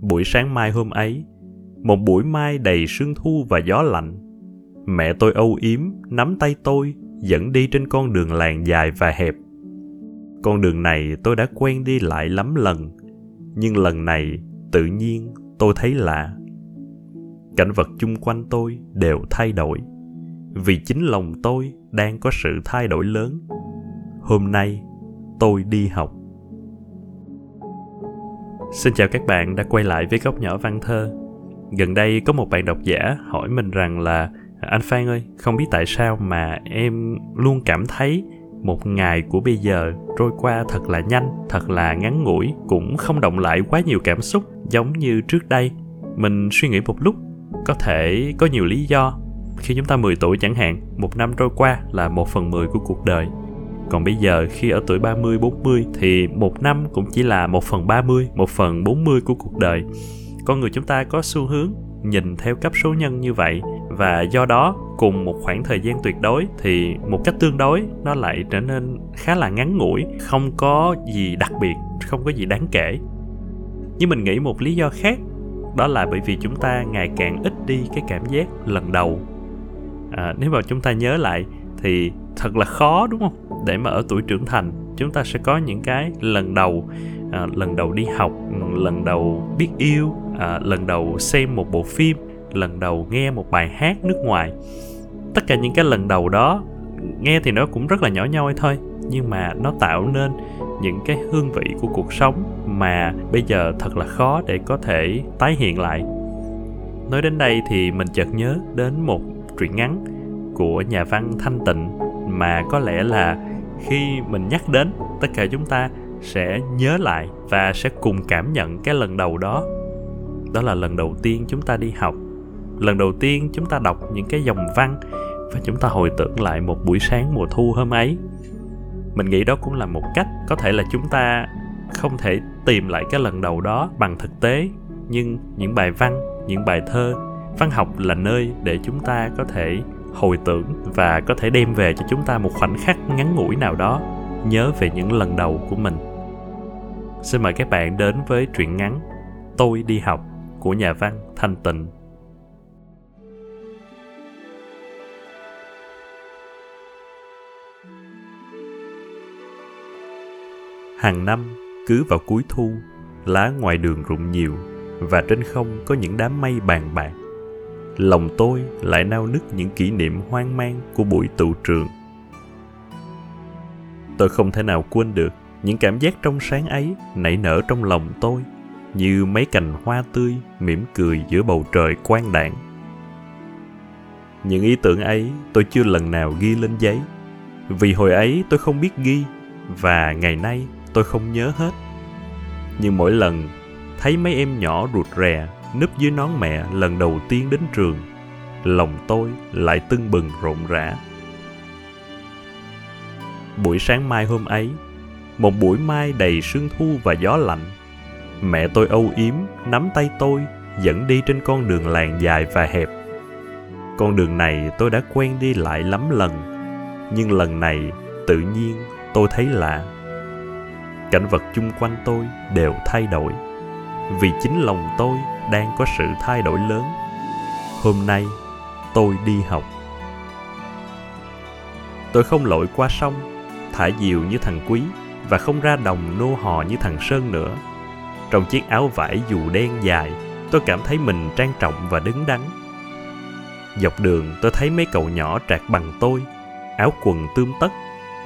buổi sáng mai hôm ấy. Một buổi mai đầy sương thu và gió lạnh. Mẹ tôi âu yếm, nắm tay tôi, dẫn đi trên con đường làng dài và hẹp. Con đường này tôi đã quen đi lại lắm lần, nhưng lần này tự nhiên tôi thấy lạ. Cảnh vật chung quanh tôi đều thay đổi, vì chính lòng tôi đang có sự thay đổi lớn. Hôm nay tôi đi học xin chào các bạn đã quay lại với góc nhỏ văn thơ. Gần đây có một bạn độc giả hỏi mình rằng là, anh phan ơi, không biết tại sao mà em luôn cảm thấy một ngày của bây giờ trôi qua thật là nhanh, thật là ngắn ngủi, cũng không động lại quá nhiều cảm xúc giống như trước đây? Mình suy nghĩ một lúc, có thể có nhiều lý do. Khi chúng ta 10 tuổi chẳng hạn, một năm trôi qua là một phần mười của cuộc đời còn bây giờ khi ở tuổi 30, 40 thì một năm cũng chỉ là một phần 30, một phần 40 của cuộc đời. Con người chúng ta có xu hướng nhìn theo cấp số nhân như vậy và do đó cùng một khoảng thời gian tuyệt đối thì một cách tương đối nó lại trở nên khá là ngắn ngủi không có gì đặc biệt không có gì đáng kể nhưng mình nghĩ một lý do khác đó là bởi vì chúng ta ngày càng ít đi cái cảm giác lần đầu à, nếu mà chúng ta nhớ lại thì thật là khó đúng không? Để mà ở tuổi trưởng thành chúng ta sẽ có những cái lần đầu à, lần đầu đi học lần đầu biết yêu à, lần đầu xem một bộ phim lần đầu nghe một bài hát nước ngoài. Tất cả những cái lần đầu đó nghe thì nó cũng rất là nhỏ nhoi thôi nhưng mà nó tạo nên những cái hương vị của cuộc sống mà bây giờ thật là khó để có thể tái hiện lại. Nói đến đây thì mình chợt nhớ đến một truyện ngắn của nhà văn thanh tịnh mà có lẽ là khi mình nhắc đến, tất cả chúng ta sẽ nhớ lại và sẽ cùng cảm nhận cái lần đầu đó. Đó là lần đầu tiên chúng ta đi học. Lần đầu tiên chúng ta đọc những cái dòng văn và chúng ta hồi tưởng lại một buổi sáng mùa thu hôm ấy. Mình nghĩ đó cũng là một cách có thể là chúng ta không thể tìm lại cái lần đầu đó bằng thực tế, nhưng những bài văn, những bài thơ, văn học là nơi để chúng ta có thể hồi tưởng và có thể đem về cho chúng ta một khoảnh khắc ngắn ngủi nào đó, nhớ về những lần đầu của mình. Xin mời các bạn đến với truyện ngắn tôi đi học của nhà văn thanh tịnh. Hàng năm, cứ vào cuối thu, lá ngoài đường rụng nhiều và trên không có những đám mây bàn bạc lòng tôi lại nao nức những kỷ niệm hoang mang của buổi tụ trường. Tôi không thể nào quên được những cảm giác trong sáng ấy nảy nở trong lòng tôi, như mấy cành hoa tươi mỉm cười giữa bầu trời quang đảng những ý tưởng ấy tôi chưa lần nào ghi lên giấy. Vì hồi ấy tôi không biết ghi, và ngày nay tôi không nhớ hết. Nhưng mỗi lần thấy mấy em nhỏ ruột rè núp dưới nón mẹ lần đầu tiên đến trường. Lòng tôi lại tưng bừng rộn rã. Buổi sáng mai hôm ấy, một buổi mai đầy sương thu và gió lạnh, mẹ tôi âu yếm nắm tay tôi, dẫn đi trên con đường làng dài và hẹp. Con đường này tôi đã quen đi lại lắm lần, nhưng lần này tự nhiên tôi thấy lạ. Cảnh vật chung quanh tôi đều thay đổi, vì chính lòng tôi đang có sự thay đổi lớn. Hôm nay, tôi đi học. Tôi không lội qua sông, thả diều như thằng quý và không ra đồng nô hò như thằng sơn nữa. Trong chiếc áo vải dù đen dài, tôi cảm thấy mình trang trọng và đứng đắn. Dọc đường, tôi thấy mấy cậu nhỏ trạc bằng tôi, áo quần tươm tất,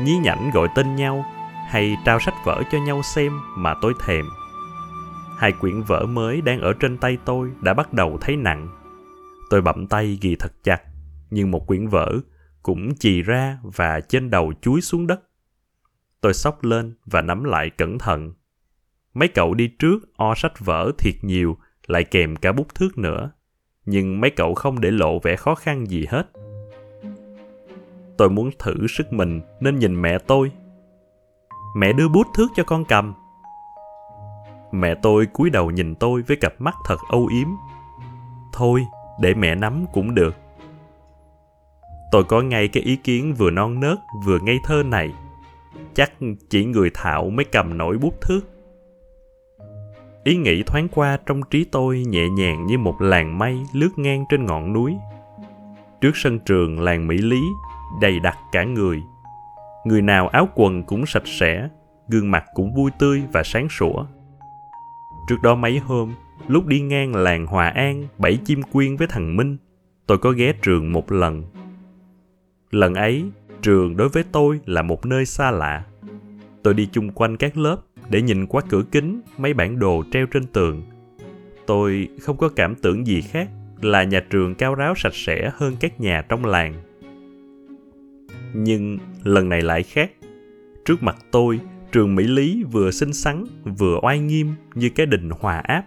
nhí nhảnh gọi tên nhau, hay trao sách vở cho nhau xem mà tôi thèm hai quyển vở mới đang ở trên tay tôi đã bắt đầu thấy nặng. Tôi bậm tay ghi thật chặt, nhưng một quyển vở cũng chì ra và trên đầu chuối xuống đất. Tôi xốc lên và nắm lại cẩn thận. Mấy cậu đi trước o sách vở thiệt nhiều, lại kèm cả bút thước nữa, nhưng mấy cậu không để lộ vẻ khó khăn gì hết. Tôi muốn thử sức mình nên nhìn mẹ tôi. Mẹ đưa bút thước cho con cầm mẹ tôi cúi đầu nhìn tôi với cặp mắt thật âu yếm. Thôi, để mẹ nắm cũng được. Tôi có ngay cái ý kiến vừa non nớt vừa ngây thơ này. Chắc chỉ người thạo mới cầm nổi bút thước. Ý nghĩ thoáng qua trong trí tôi nhẹ nhàng như một làn mây lướt ngang trên ngọn núi. Trước sân trường làng mỹ lý, đầy đặc cả người. Người nào áo quần cũng sạch sẽ, gương mặt cũng vui tươi và sáng sủa trước đó mấy hôm, lúc đi ngang làng hòa an, bảy chim quyên với thằng minh, tôi có ghé trường một lần. Lần ấy, trường đối với tôi là một nơi xa lạ. Tôi đi chung quanh các lớp để nhìn qua cửa kính, mấy bản đồ treo trên tường. Tôi không có cảm tưởng gì khác là nhà trường cao ráo sạch sẽ hơn các nhà trong làng. Nhưng lần này lại khác. Trước mặt tôi trường mỹ lý vừa xinh xắn, vừa oai nghiêm như cái đình hòa áp.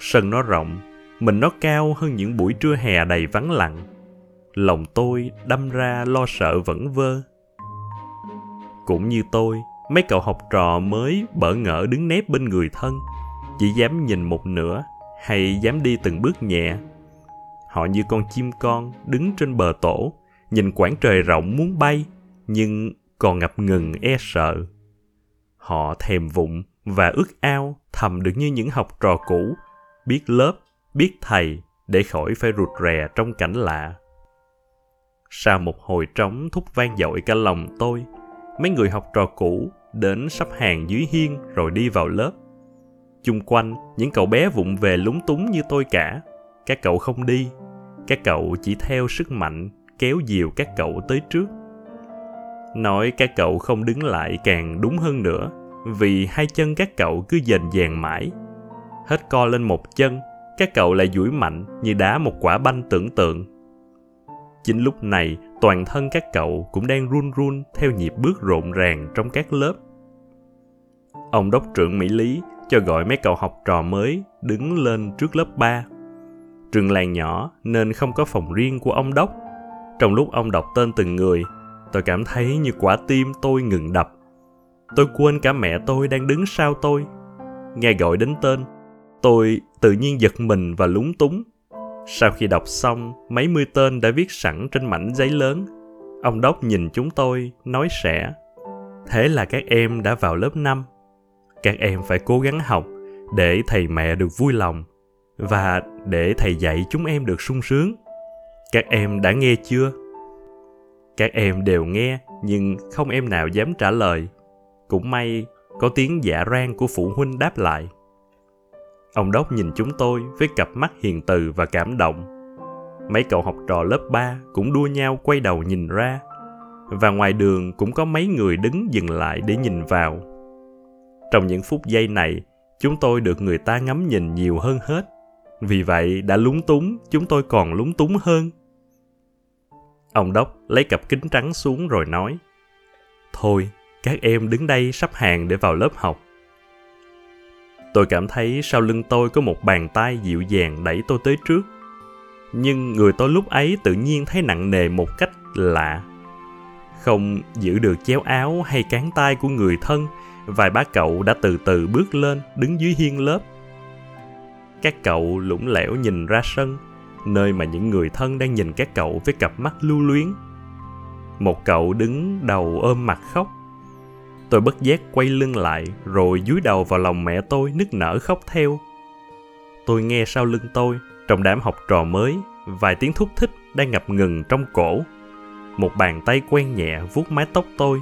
Sân nó rộng, mình nó cao hơn những buổi trưa hè đầy vắng lặng. Lòng tôi đâm ra lo sợ vẩn vơ. Cũng như tôi, mấy cậu học trò mới bỡ ngỡ đứng nép bên người thân, chỉ dám nhìn một nửa hay dám đi từng bước nhẹ. Họ như con chim con đứng trên bờ tổ, nhìn quảng trời rộng muốn bay, nhưng còn ngập ngừng e sợ họ thèm vụng và ước ao thầm được như những học trò cũ, biết lớp, biết thầy để khỏi phải rụt rè trong cảnh lạ. Sau một hồi trống thúc vang dội cả lòng tôi, mấy người học trò cũ đến sắp hàng dưới hiên rồi đi vào lớp. Chung quanh, những cậu bé vụng về lúng túng như tôi cả. Các cậu không đi, các cậu chỉ theo sức mạnh kéo dìu các cậu tới trước nói các cậu không đứng lại càng đúng hơn nữa vì hai chân các cậu cứ dần dàng mãi hết co lên một chân các cậu lại duỗi mạnh như đá một quả banh tưởng tượng chính lúc này toàn thân các cậu cũng đang run run theo nhịp bước rộn ràng trong các lớp ông đốc trưởng mỹ lý cho gọi mấy cậu học trò mới đứng lên trước lớp 3. Trường làng nhỏ nên không có phòng riêng của ông đốc. Trong lúc ông đọc tên từng người, tôi cảm thấy như quả tim tôi ngừng đập. Tôi quên cả mẹ tôi đang đứng sau tôi. Nghe gọi đến tên, tôi tự nhiên giật mình và lúng túng. Sau khi đọc xong, mấy mươi tên đã viết sẵn trên mảnh giấy lớn. Ông đốc nhìn chúng tôi, nói sẽ. Thế là các em đã vào lớp 5 các em phải cố gắng học để thầy mẹ được vui lòng và để thầy dạy chúng em được sung sướng các em đã nghe chưa các em đều nghe, nhưng không em nào dám trả lời. Cũng may, có tiếng dạ rang của phụ huynh đáp lại. Ông đốc nhìn chúng tôi với cặp mắt hiền từ và cảm động. Mấy cậu học trò lớp 3 cũng đua nhau quay đầu nhìn ra. Và ngoài đường cũng có mấy người đứng dừng lại để nhìn vào. Trong những phút giây này, chúng tôi được người ta ngắm nhìn nhiều hơn hết. Vì vậy, đã lúng túng, chúng tôi còn lúng túng hơn ông đốc lấy cặp kính trắng xuống rồi nói, thôi, các em đứng đây sắp hàng để vào lớp học. Tôi cảm thấy sau lưng tôi có một bàn tay dịu dàng đẩy tôi tới trước. Nhưng người tôi lúc ấy tự nhiên thấy nặng nề một cách lạ. Không giữ được chéo áo hay cán tay của người thân, vài ba cậu đã từ từ bước lên đứng dưới hiên lớp. Các cậu lủng lẻo nhìn ra sân nơi mà những người thân đang nhìn các cậu với cặp mắt lưu luyến. Một cậu đứng đầu ôm mặt khóc. Tôi bất giác quay lưng lại rồi dúi đầu vào lòng mẹ tôi nức nở khóc theo. Tôi nghe sau lưng tôi trong đám học trò mới vài tiếng thúc thích đang ngập ngừng trong cổ. Một bàn tay quen nhẹ vuốt mái tóc tôi.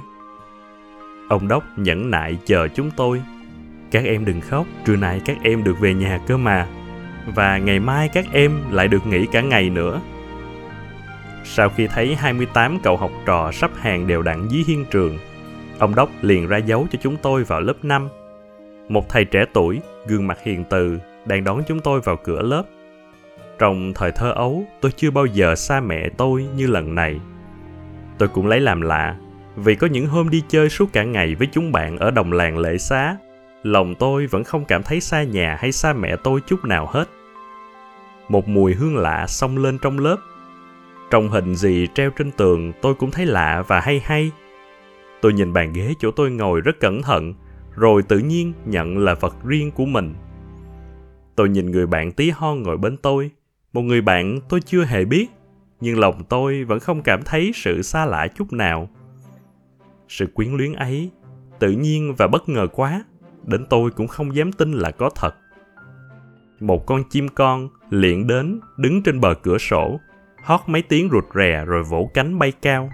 Ông Đốc nhẫn nại chờ chúng tôi. Các em đừng khóc, trưa nay các em được về nhà cơ mà. Và ngày mai các em lại được nghỉ cả ngày nữa. Sau khi thấy 28 cậu học trò sắp hàng đều đặn dưới hiên trường, ông Đốc liền ra dấu cho chúng tôi vào lớp 5. Một thầy trẻ tuổi, gương mặt hiền từ, đang đón chúng tôi vào cửa lớp. Trong thời thơ ấu, tôi chưa bao giờ xa mẹ tôi như lần này. Tôi cũng lấy làm lạ vì có những hôm đi chơi suốt cả ngày với chúng bạn ở đồng làng lệ xá lòng tôi vẫn không cảm thấy xa nhà hay xa mẹ tôi chút nào hết. Một mùi hương lạ xông lên trong lớp. Trong hình gì treo trên tường tôi cũng thấy lạ và hay hay. Tôi nhìn bàn ghế chỗ tôi ngồi rất cẩn thận, rồi tự nhiên nhận là vật riêng của mình. Tôi nhìn người bạn tí hon ngồi bên tôi. Một người bạn tôi chưa hề biết, nhưng lòng tôi vẫn không cảm thấy sự xa lạ chút nào. Sự quyến luyến ấy tự nhiên và bất ngờ quá đến tôi cũng không dám tin là có thật. Một con chim con liện đến, đứng trên bờ cửa sổ, hót mấy tiếng rụt rè rồi vỗ cánh bay cao.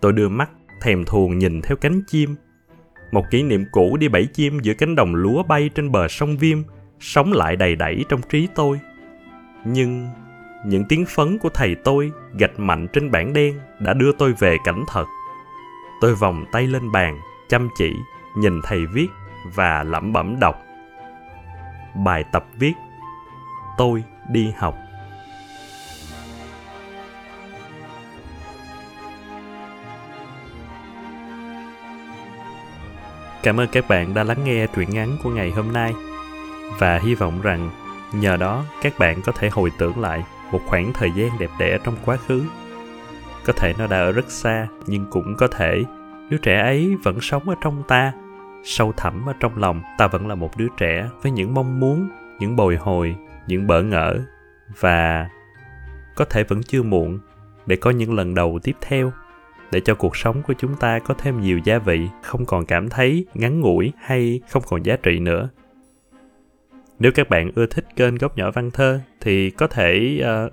Tôi đưa mắt, thèm thuồng nhìn theo cánh chim. Một kỷ niệm cũ đi bẫy chim giữa cánh đồng lúa bay trên bờ sông viêm, sống lại đầy đẫy trong trí tôi. Nhưng những tiếng phấn của thầy tôi gạch mạnh trên bảng đen đã đưa tôi về cảnh thật. Tôi vòng tay lên bàn, chăm chỉ nhìn thầy viết và lẩm bẩm đọc. Bài tập viết, tôi đi học. Cảm ơn các bạn đã lắng nghe truyện ngắn của ngày hôm nay và hy vọng rằng nhờ đó các bạn có thể hồi tưởng lại một khoảng thời gian đẹp đẽ trong quá khứ. Có thể nó đã ở rất xa nhưng cũng có thể đứa trẻ ấy vẫn sống ở trong ta sâu thẳm ở trong lòng ta vẫn là một đứa trẻ với những mong muốn những bồi hồi những bỡ ngỡ và có thể vẫn chưa muộn để có những lần đầu tiếp theo để cho cuộc sống của chúng ta có thêm nhiều gia vị không còn cảm thấy ngắn ngủi hay không còn giá trị nữa. Nếu các bạn ưa thích kênh góc nhỏ văn thơ thì có thể uh,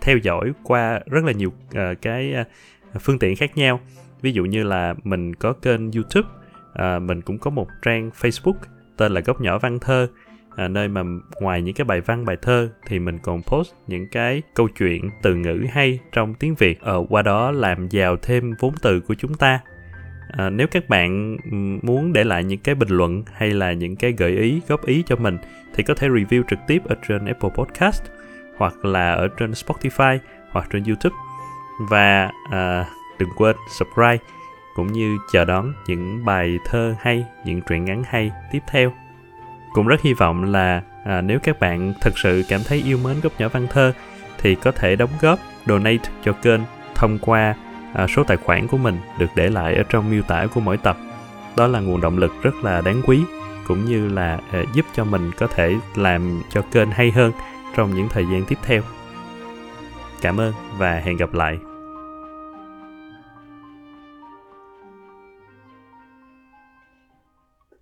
theo dõi qua rất là nhiều uh, cái uh, phương tiện khác nhau. Ví dụ như là mình có kênh youtube à, mình cũng có một trang facebook tên là góc nhỏ văn thơ. À, nơi mà ngoài những cái bài văn bài thơ thì mình còn post những cái câu chuyện từ ngữ hay trong tiếng việt. Ở qua đó làm giàu thêm vốn từ của chúng ta. À, nếu các bạn muốn để lại những cái bình luận hay là những cái gợi ý góp ý cho mình thì có thể review trực tiếp ở trên apple podcast hoặc là ở trên spotify hoặc trên youtube. Và à, đừng quên subscribe cũng như chờ đón những bài thơ hay những truyện ngắn hay tiếp theo. Cũng rất hy vọng là à, nếu các bạn thật sự cảm thấy yêu mến góc nhỏ văn thơ thì có thể đóng góp donate cho kênh thông qua à, số tài khoản của mình được để lại ở trong miêu tả của mỗi tập. Đó là nguồn động lực rất là đáng quý cũng như là à, giúp cho mình có thể làm cho kênh hay hơn trong những thời gian tiếp theo. Cảm ơn và hẹn gặp lại!